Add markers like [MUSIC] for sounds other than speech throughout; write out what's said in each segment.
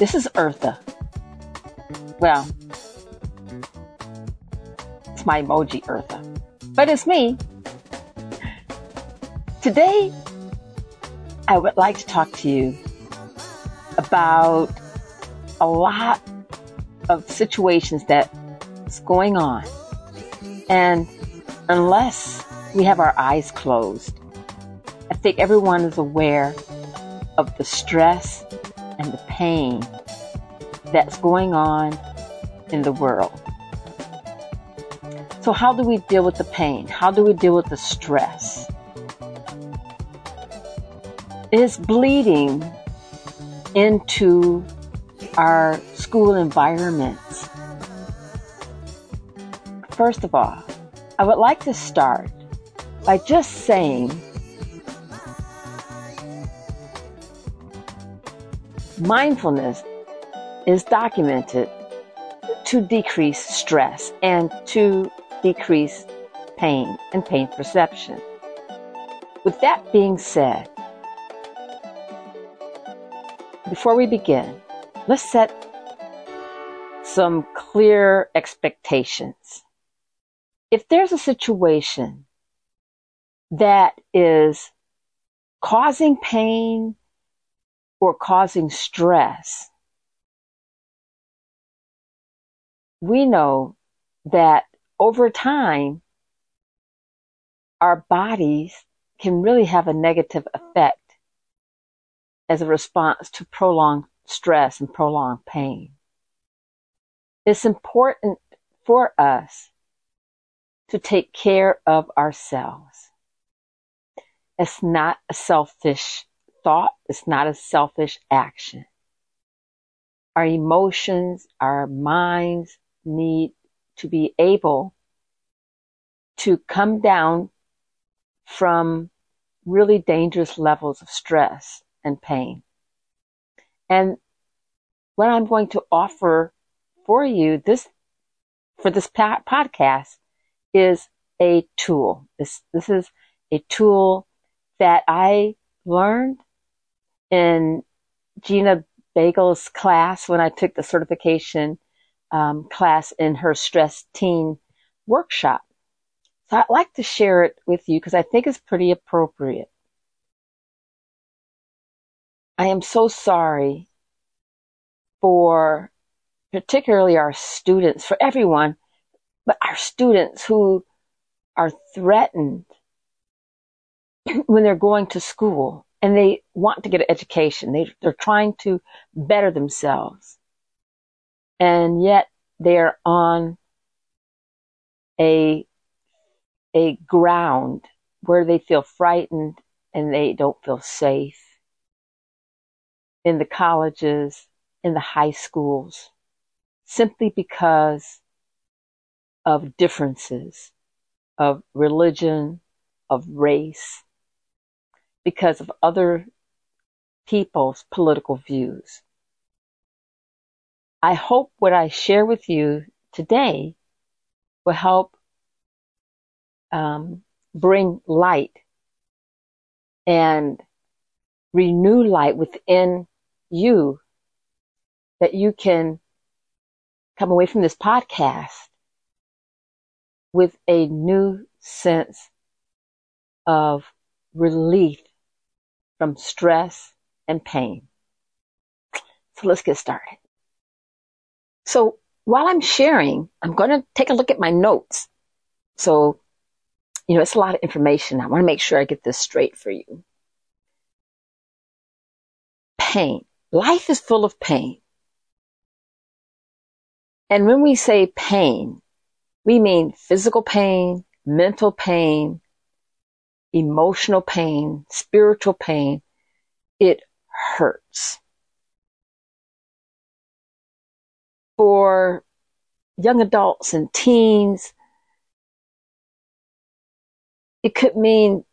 This is Eartha. Well, it's my emoji Eartha, but it's me. Today, I would like to talk to you about a lot of situations that's going on. And unless we have our eyes closed, I think everyone is aware of the stress and the pain that's going on in the world. So, how do we deal with the pain? How do we deal with the stress? Is bleeding into our school environments. First of all, I would like to start by just saying mindfulness is documented to decrease stress and to decrease pain and pain perception. With that being said, before we begin, let's set some clear expectations. If there's a situation that is causing pain or causing stress, we know that over time, our bodies can really have a negative effect as a response to prolonged stress and prolonged pain. It's important for us to take care of ourselves. It's not a selfish thought. It's not a selfish action. Our emotions, our minds need to be able to come down from really dangerous levels of stress and pain. And what I'm going to offer for you this, for this podcast is a tool. This, this is a tool that I learned in Gina Biegel's class when I took the certification um, class in her stress teen workshop. So I'd like to share it with you because I think it's pretty appropriate. I am so sorry for particularly our students, for everyone, but our students who are threatened [CLEARS THROAT] when they're going to school and they want to get an education. They, they're trying to better themselves. And yet they're on a, a ground where they feel frightened and they don't feel safe in the colleges, in the high schools, simply because of differences of religion, of race, because of other people's political views. I hope what I share with you today will help um, bring light and renew light within you that you can come away from this podcast with a new sense of relief from stress and pain. So let's get started. So while I'm sharing, I'm going to take a look at my notes. So, you know, it's a lot of information. I want to make sure I get this straight for you. Pain. Life is full of pain. And when we say pain, we mean physical pain, mental pain, emotional pain, spiritual pain, it hurts. for young adults and teens, it could mean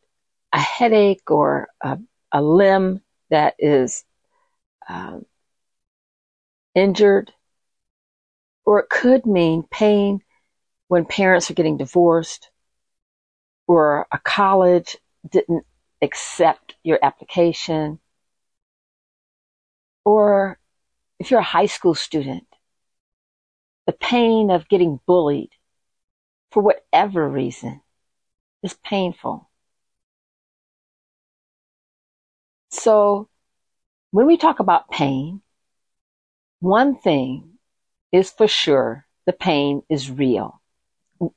a headache or a, a limb that is um, injured, or it could mean pain when parents are getting divorced, or a college didn't accept your application, or if you're a high school student, the pain of getting bullied for whatever reason is painful. So when we talk about pain, one thing is for sure the pain is real,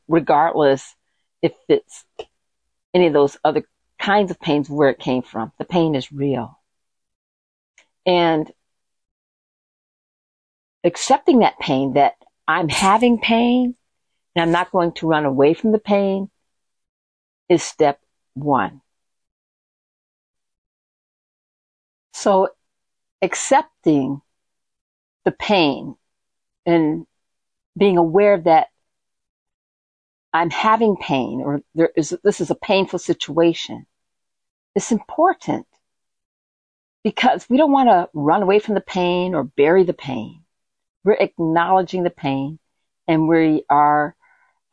regardless if it's any of those other kinds of pains where it came from. The pain is real. And accepting that pain, that I'm having pain and I'm not going to run away from the pain, is step one. So accepting the pain and being aware of that I'm having pain or there is, this is a painful situation It's important because we don't want to run away from the pain or bury the pain. We're acknowledging the pain and we are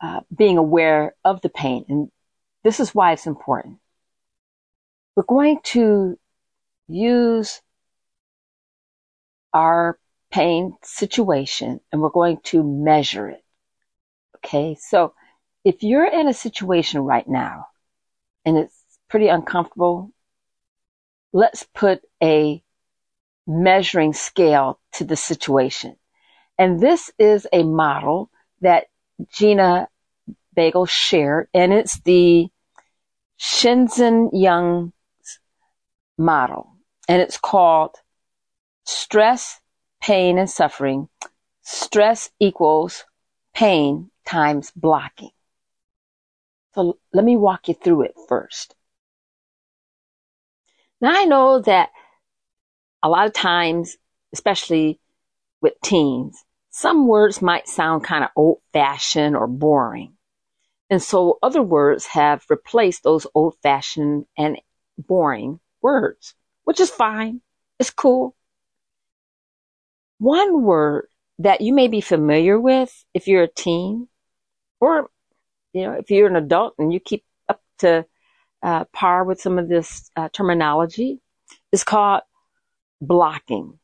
uh, being aware of the pain. And this is why it's important. We're going to use our pain situation and we're going to measure it. Okay. So if you're in a situation right now and it's pretty uncomfortable, let's put a measuring scale to the situation. And this is a model that Gina Biegel shared, and it's the Shinzen Young model. And it's called stress, pain, and suffering. Stress equals pain times blocking. Let me walk you through it first. Now I know that a lot of times, especially with teens, some words might sound kind of old fashioned or boring. And so other words have replaced those old fashioned and boring words, which is fine. It's cool. One word that you may be familiar with if you're a teen or, you know, if you're an adult and you keep up to uh, par with some of this uh, terminology is called blocking.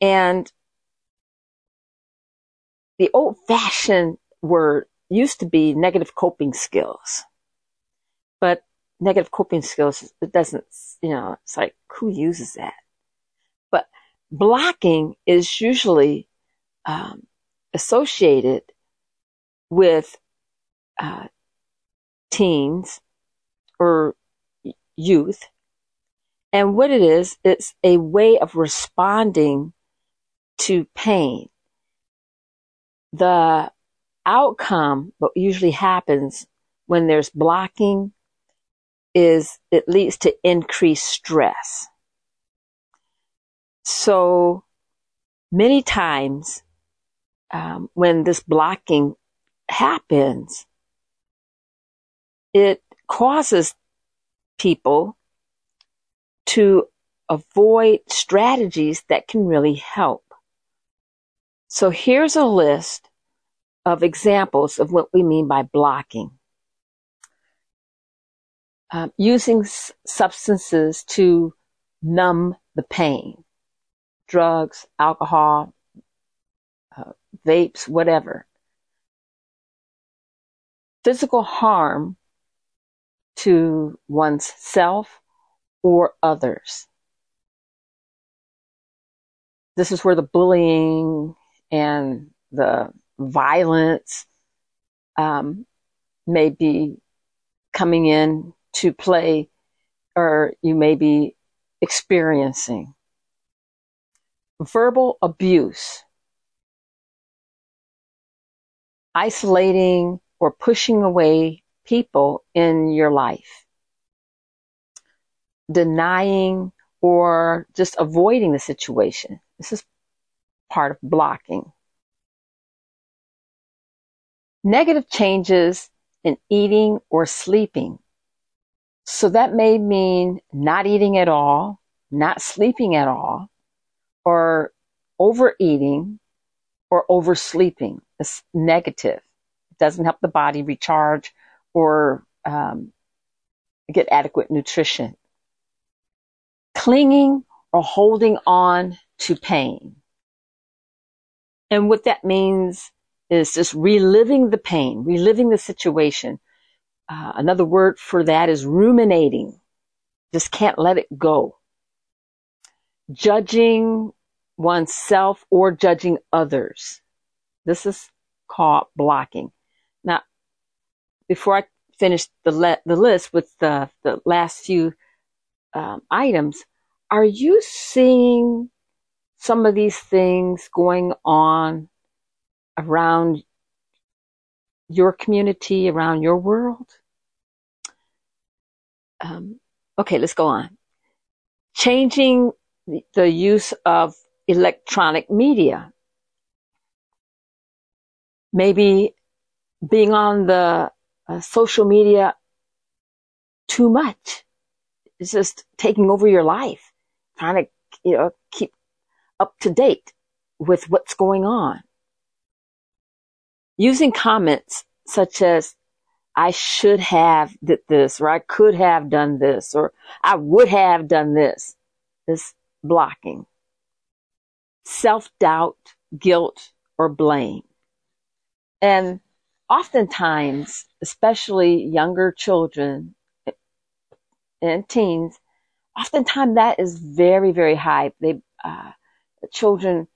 And the old fashioned word used to be negative coping skills. But negative coping skills, it doesn't, you know, it's like, who uses that? But blocking is usually um, associated with uh, teens or youth. And what it is, it's a way of responding to pain. The outcome, what usually happens when there's blocking is it leads to increased stress. So many times um, when this blocking happens, it causes people to avoid strategies that can really help. So here's a list of examples of what we mean by blocking. Um, using s- substances to numb the pain, drugs, alcohol, uh, vapes, whatever. Physical harm to one's self or others. This is where the bullying and the violence um, may be coming in to play or you may be experiencing. Verbal abuse, isolating or pushing away people in your life. Denying or just avoiding the situation. This is part of blocking. negative changes in eating or sleeping. So that may mean not eating at all, not sleeping at all, or overeating or oversleeping. It's negative. It doesn't help the body recharge or um, get adequate nutrition. Clinging or holding on to pain. And what that means is just reliving the pain, reliving the situation. Uh, another word for that is ruminating. Just can't let it go. Judging oneself or judging others. This is called blocking. Before I finish the, le- the list with the, the last few um, items, are you seeing some of these things going on around your community, around your world? Um, okay, let's go on. Changing the use of electronic media. Maybe being on the uh, social media too much. It's just taking over your life trying to, you know, keep up to date with what's going on. Using comments such as, I should have did this, or I could have done this, or I would have done this, is blocking. Self-doubt, guilt, or blame. And oftentimes, especially younger children and teens, oftentimes that is very, very high. They, uh, children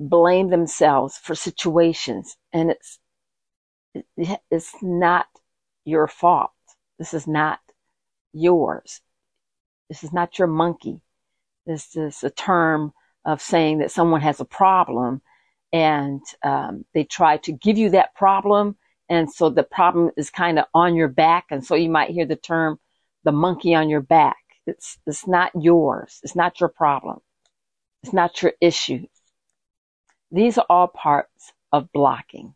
blame themselves for situations and it's, it's not your fault. This is not yours. This is not your monkey. This is a term of saying that someone has a problem and um, they try to give you that problem. And so the problem is kind of on your back. And so you might hear the term, the monkey on your back. It's, it's not yours. It's not your problem. It's not your issue. These are all parts of blocking.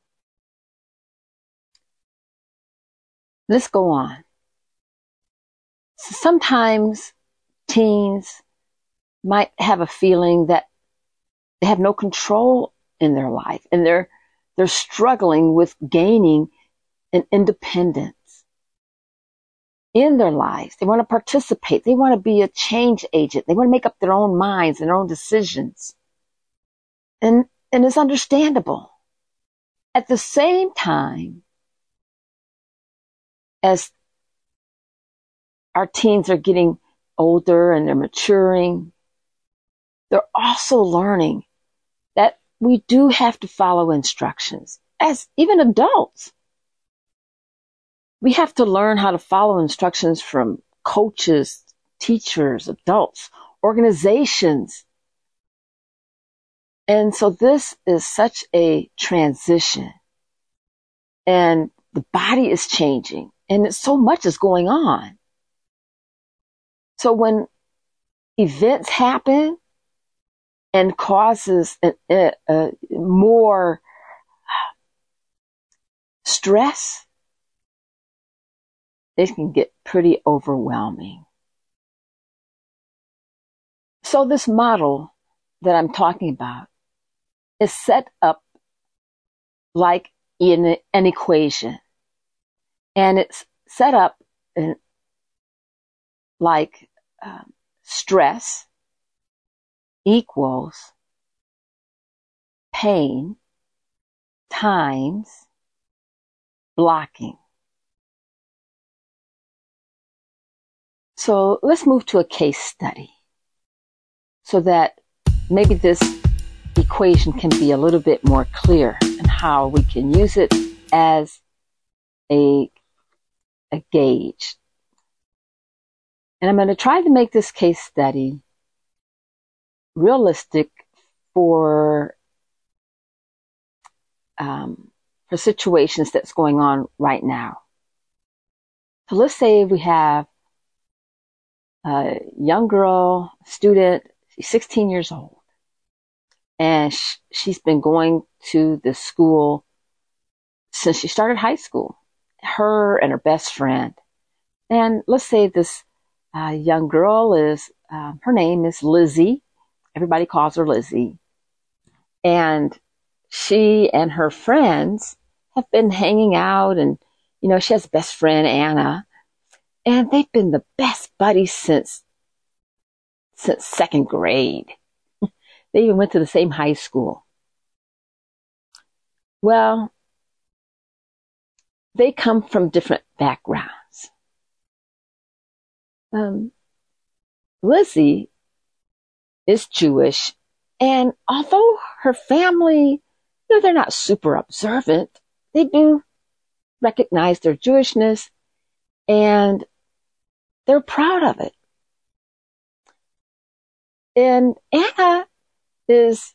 Let's go on. Sometimes teens might have a feeling that they have no control in their life and they're, they're struggling with gaining an independence in their lives. They want to participate. They want to be a change agent. They want to make up their own minds and their own decisions. And, and it's understandable. At the same time as our teens are getting older and they're maturing, they're also learning we do have to follow instructions as even adults we have to learn how to follow instructions from coaches, teachers, adults, organizations. And so this is such a transition and the body is changing and so much is going on. So when events happen and causes a, a, a more stress, they can get pretty overwhelming. So this model that I'm talking about is set up like in an equation. And it's set up in like um, stress equals pain times blocking. So let's move to a case study so that maybe this equation can be a little bit more clear and how we can use it as a, a gauge. And I'm going to try to make this case study realistic for um, for situations that's going on right now. So let's say we have a young girl, student, she's 16 years old. And sh- she's been going to the school since she started high school, her and her best friend. And let's say this uh, young girl is, uh, her name is Lizzie. Everybody calls her Lizzie. And she and her friends have been hanging out and, you know, she has best friend, Anna, and they've been the best buddies since, since second grade. [LAUGHS] they even went to the same high school. Well, they come from different backgrounds. Um, Lizzie is Jewish, and although her family, you know, they're not super observant, they do recognize their Jewishness and they're proud of it. And Anna is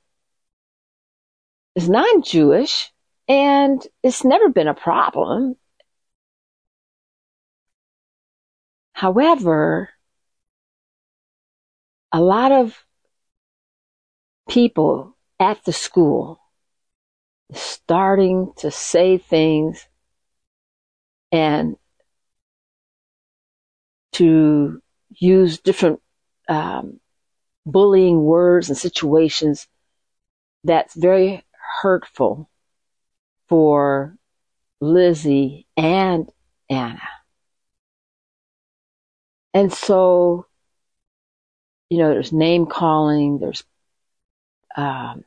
is non-Jewish and it's never been a problem. However, a lot of people at the school starting to say things and to use different um, bullying words and situations that's very hurtful for Lizzie and Anna. And so, you know, there's name calling, there's um,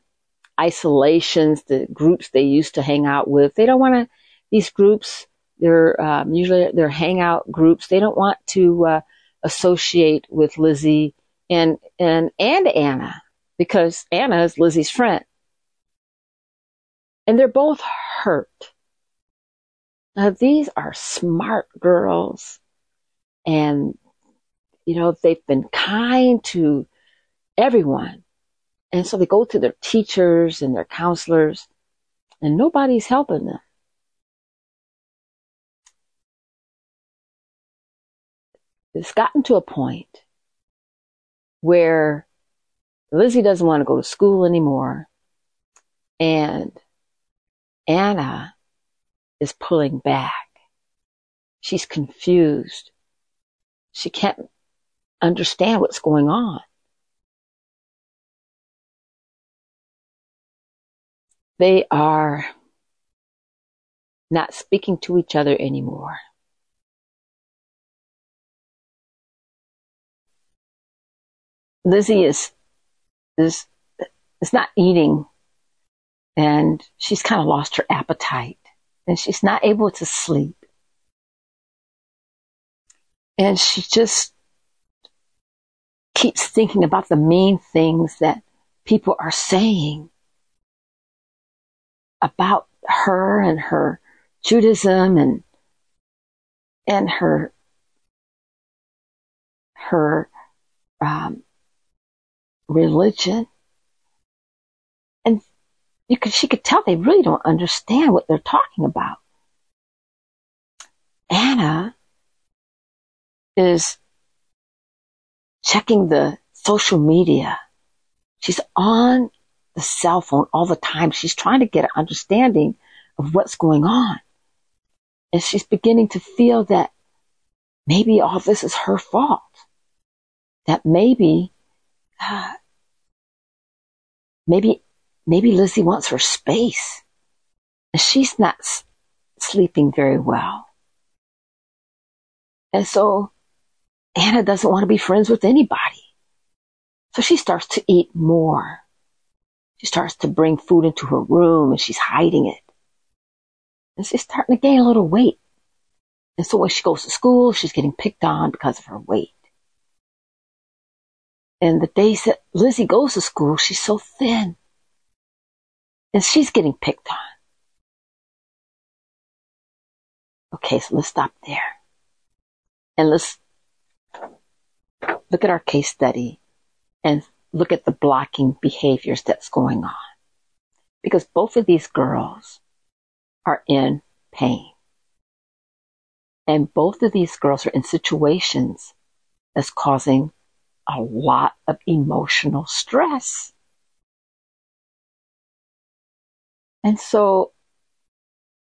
isolations, the groups they used to hang out with. They don't want to, these groups, they're um, usually they're hangout groups. They don't want to uh, associate with Lizzie and, and, and Anna because Anna is Lizzie's friend. And they're both hurt. Now, these are smart girls and, you know, they've been kind to everyone. And so they go to their teachers and their counselors and nobody's helping them. It's gotten to a point where Lizzie doesn't want to go to school anymore and Anna is pulling back. She's confused. She can't understand what's going on. They are not speaking to each other anymore. Lizzie is is is not eating and she's kind of lost her appetite and she's not able to sleep. And she just keeps thinking about the mean things that people are saying about her and her Judaism and and her her um, religion. And you could, she could tell they really don't understand what they're talking about. Anna is checking the social media. She's on the cell phone all the time. She's trying to get an understanding of what's going on. And she's beginning to feel that maybe all this is her fault. That maybe uh, maybe, maybe Lizzie wants her space. And she's not s- sleeping very well. And so Anna doesn't want to be friends with anybody. So she starts to eat more. She starts to bring food into her room and she's hiding it. And she's starting to gain a little weight. And so when she goes to school, she's getting picked on because of her weight. And the days that Lizzie goes to school, she's so thin. And she's getting picked on. Okay, so let's stop there. And let's look at our case study and look at the blocking behaviors that's going on. Because both of these girls are in pain. And both of these girls are in situations that's causing a lot of emotional stress. And so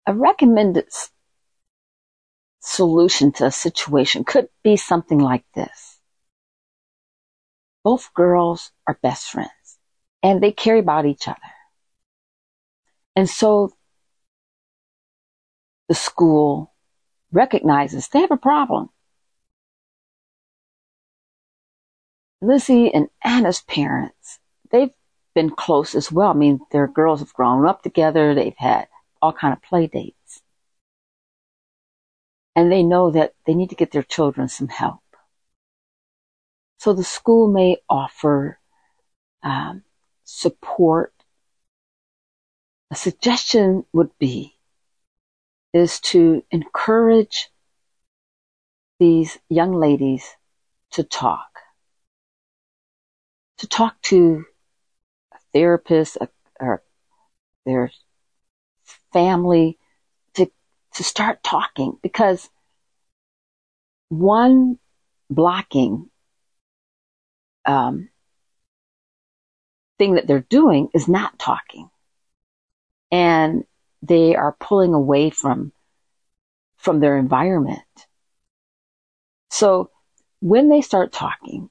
a recommended solution to a situation could be something like this. Both girls are best friends and they care about each other. And so the school recognizes they have a problem. Lizzie and Anna's parents, they've been close as well. I mean, their girls have grown up together. They've had all kind of play dates. And they know that they need to get their children some help. So the school may offer um, support. A suggestion would be is to encourage these young ladies to talk to talk to a therapist a, or their family to to start talking because one blocking um, thing that they're doing is not talking and they are pulling away from from their environment so when they start talking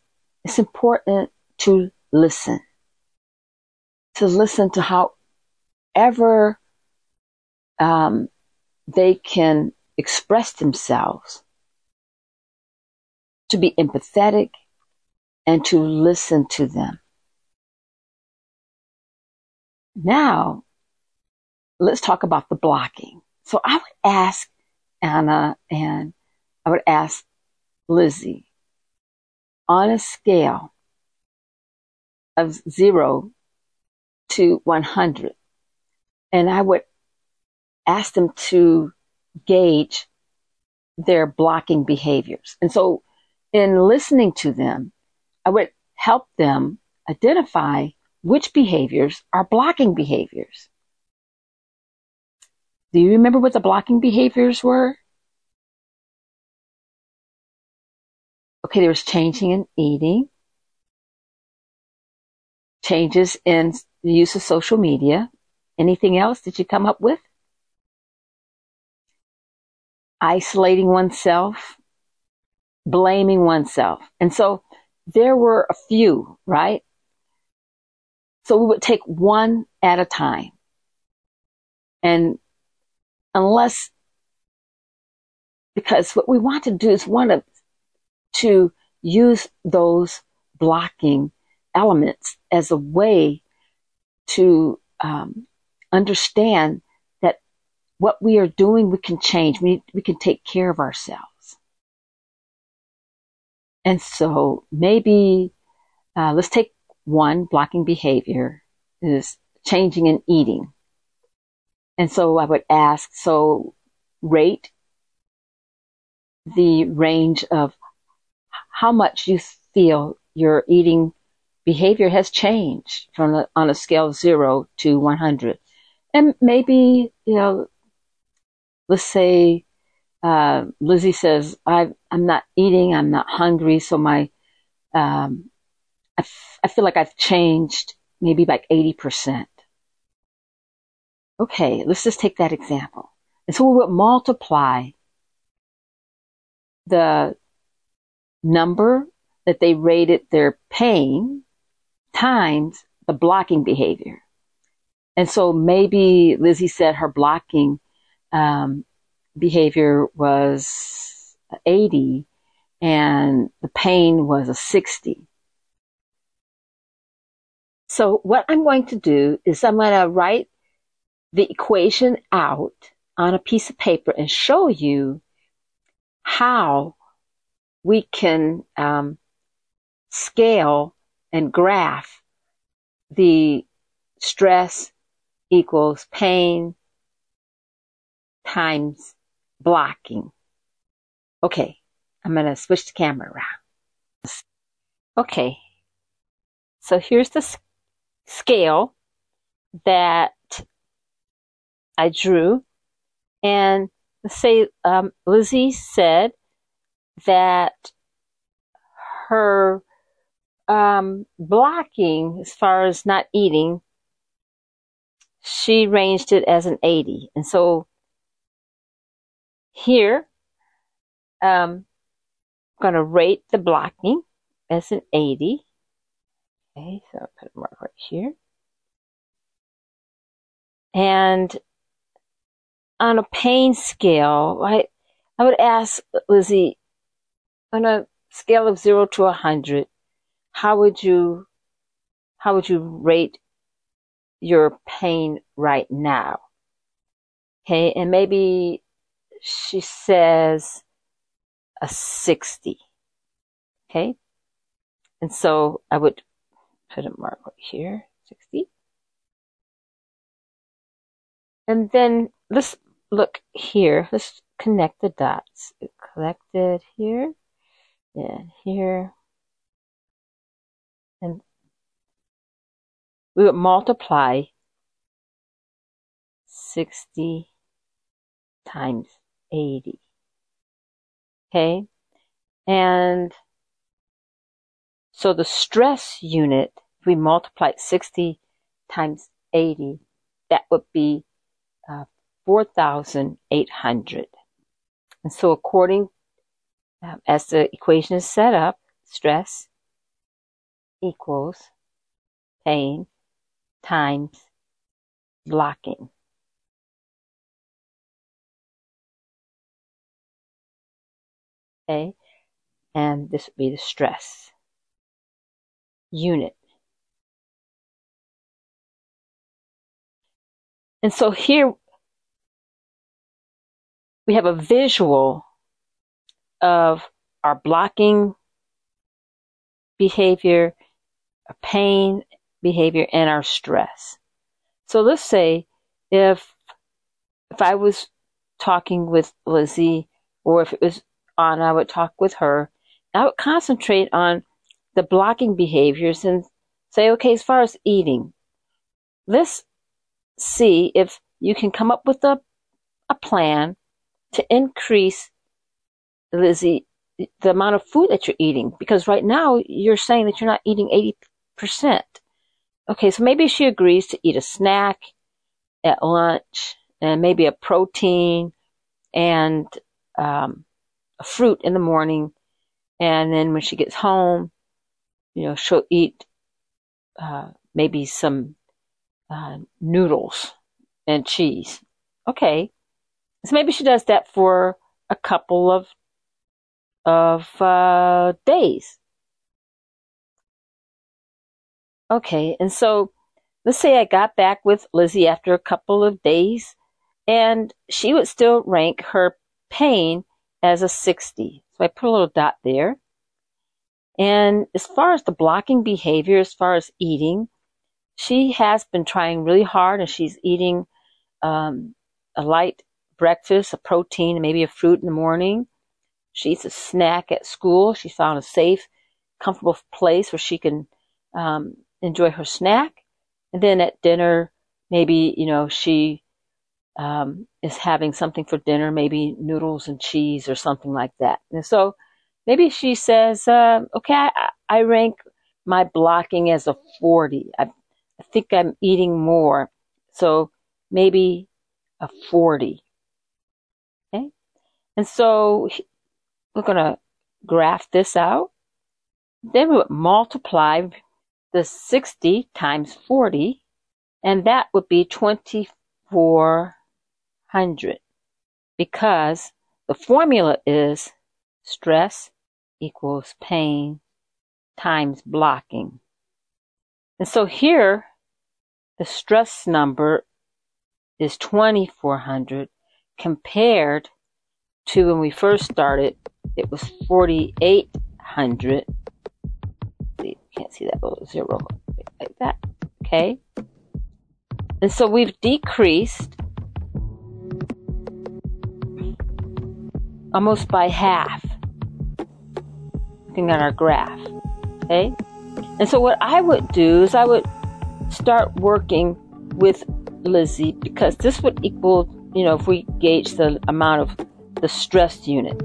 it's important to listen. To listen to however um, they can express themselves. To be empathetic and to listen to them. Now, let's talk about the blocking. So I would ask Anna and I would ask Lizzie on a scale of zero to 100. And I would ask them to gauge their blocking behaviors. And so in listening to them, I would help them identify which behaviors are blocking behaviors. Do you remember what the blocking behaviors were? Okay, there was changing in eating, changes in the use of social media. Anything else that you come up with? Isolating oneself, blaming oneself. And so there were a few, right? So we would take one at a time. And unless, because what we want to do is want to, to use those blocking elements as a way to um, understand that what we are doing, we can change. We, we can take care of ourselves. And so maybe uh, let's take one blocking behavior is changing in eating. And so I would ask, so rate the range of how much you feel you're eating behavior has changed from a, on a scale of zero to 100. And maybe, you know, let's say, uh, Lizzie says, I, I'm not eating, I'm not hungry, so my, um, I, f- I feel like I've changed maybe like 80%. Okay, let's just take that example. And so we would multiply the number that they rated their pain times the blocking behavior. And so maybe Lizzie said her blocking um, behavior was 80 and the pain was a 60. So what I'm going to do is I'm going to write the equation out on a piece of paper and show you how we can um, scale and graph the stress equals pain times blocking. Okay, I'm going to switch the camera around. Okay, so here's the scale that I drew. And say um, Lizzie said that her um, blocking, as far as not eating, she ranged it as an 80. And so here, um, I'm going to rate the blocking as an 80. Okay, so I'll put a mark right here. And on a pain scale, I, I would ask Lizzie, on a scale of zero to a hundred, how would you, how would you rate your pain right now? Okay, and maybe she says a 60. Okay, and so I would put a mark right here, 60. And then let's look here. Let's connect the dots. Collected here and here. And we would multiply 60 times 80. Okay? And so the stress unit, if we multiply 60 times 80, that would be uh, 4,800. And so according, um, as the equation is set up, stress equals pain times blocking. Okay, and this would be the stress unit. And so here we have a visual of our blocking behavior, our pain behavior, and our stress. So let's say if if I was talking with Lizzie or if it was on, I would talk with her. I would concentrate on the blocking behaviors and say, okay, as far as eating, let's see if you can come up with a, a plan to increase, Lizzie, the amount of food that you're eating. Because right now you're saying that you're not eating 80%. Okay, so maybe she agrees to eat a snack at lunch and maybe a protein and um, a fruit in the morning. And then when she gets home, you know, she'll eat uh, maybe some uh, noodles and cheese. Okay, so maybe she does that for a couple of of uh, days. Okay, and so let's say I got back with Lizzie after a couple of days, and she would still rank her pain as a 60. So I put a little dot there. And as far as the blocking behavior, as far as eating, she has been trying really hard and she's eating um, a light breakfast, a protein, maybe a fruit in the morning. She eats a snack at school. She found a safe, comfortable place where she can um, enjoy her snack. And then at dinner, maybe, you know, she um, is having something for dinner, maybe noodles and cheese or something like that. And so maybe she says, uh, okay, I, I, rank my blocking as a 40. I, I think I'm eating more. So maybe a 40. Okay. And so we're going to graph this out. Then we would multiply the 60 times 40, and that would be 24 hundred because the formula is stress equals pain times blocking. And so here, the stress number is 2400 compared to when we first started, it was 4800. See, can't see that little zero like that. Okay. And so we've decreased almost by half. Looking at our graph. Okay? And so what I would do is I would start working with Lizzie because this would equal, you know, if we gauge the amount of the stress unit.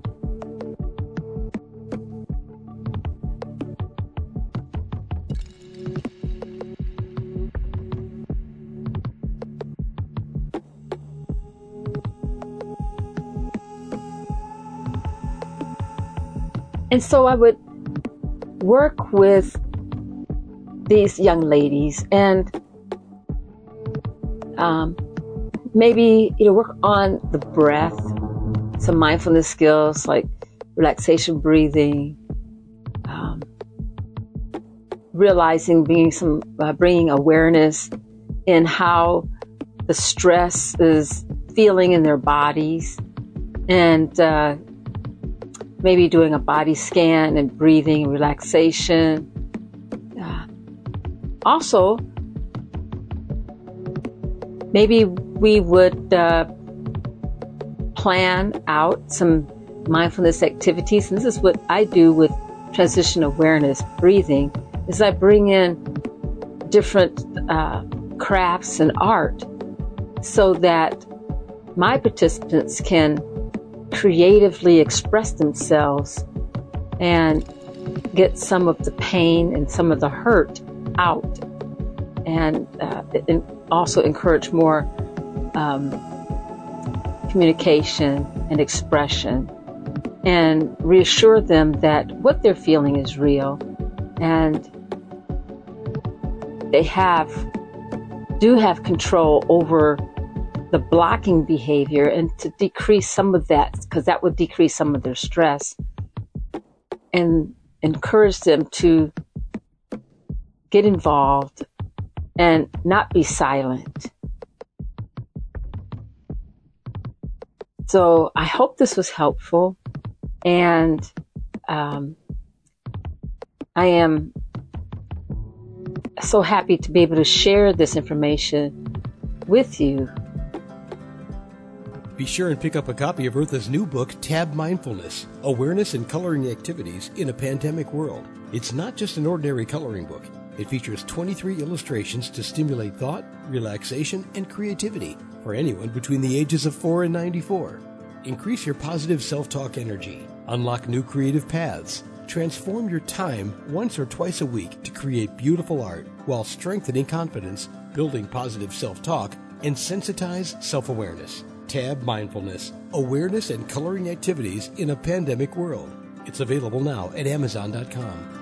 And so I would work with these young ladies and um, maybe you know work on the breath, some mindfulness skills like relaxation breathing, um, realizing being some uh, bringing awareness in how the stress is feeling in their bodies, and uh, maybe doing a body scan and breathing relaxation. Uh, also, maybe we would uh, plan out some mindfulness activities. And this is what I do with transition awareness breathing is I bring in different uh, crafts and art so that my participants can creatively express themselves and get some of the pain and some of the hurt out. And, uh, and also encourage more um, communication and expression and reassure them that what they're feeling is real and they have do have control over the blocking behavior and to decrease some of that because that would decrease some of their stress and encourage them to get involved and not be silent. So I hope this was helpful and um, I am so happy to be able to share this information with you. Be sure and pick up a copy of Eartha's new book, Tab Mindfulness Awareness and Coloring Activities in a Pandemic World. It's not just an ordinary coloring book, it features 23 illustrations to stimulate thought, relaxation, and creativity for anyone between the ages of 4 and 94. Increase your positive self talk energy, unlock new creative paths, transform your time once or twice a week to create beautiful art while strengthening confidence, building positive self talk, and sensitize self awareness. Tab Mindfulness Awareness and Coloring Activities in a Pandemic World. It's available now at Amazon.com.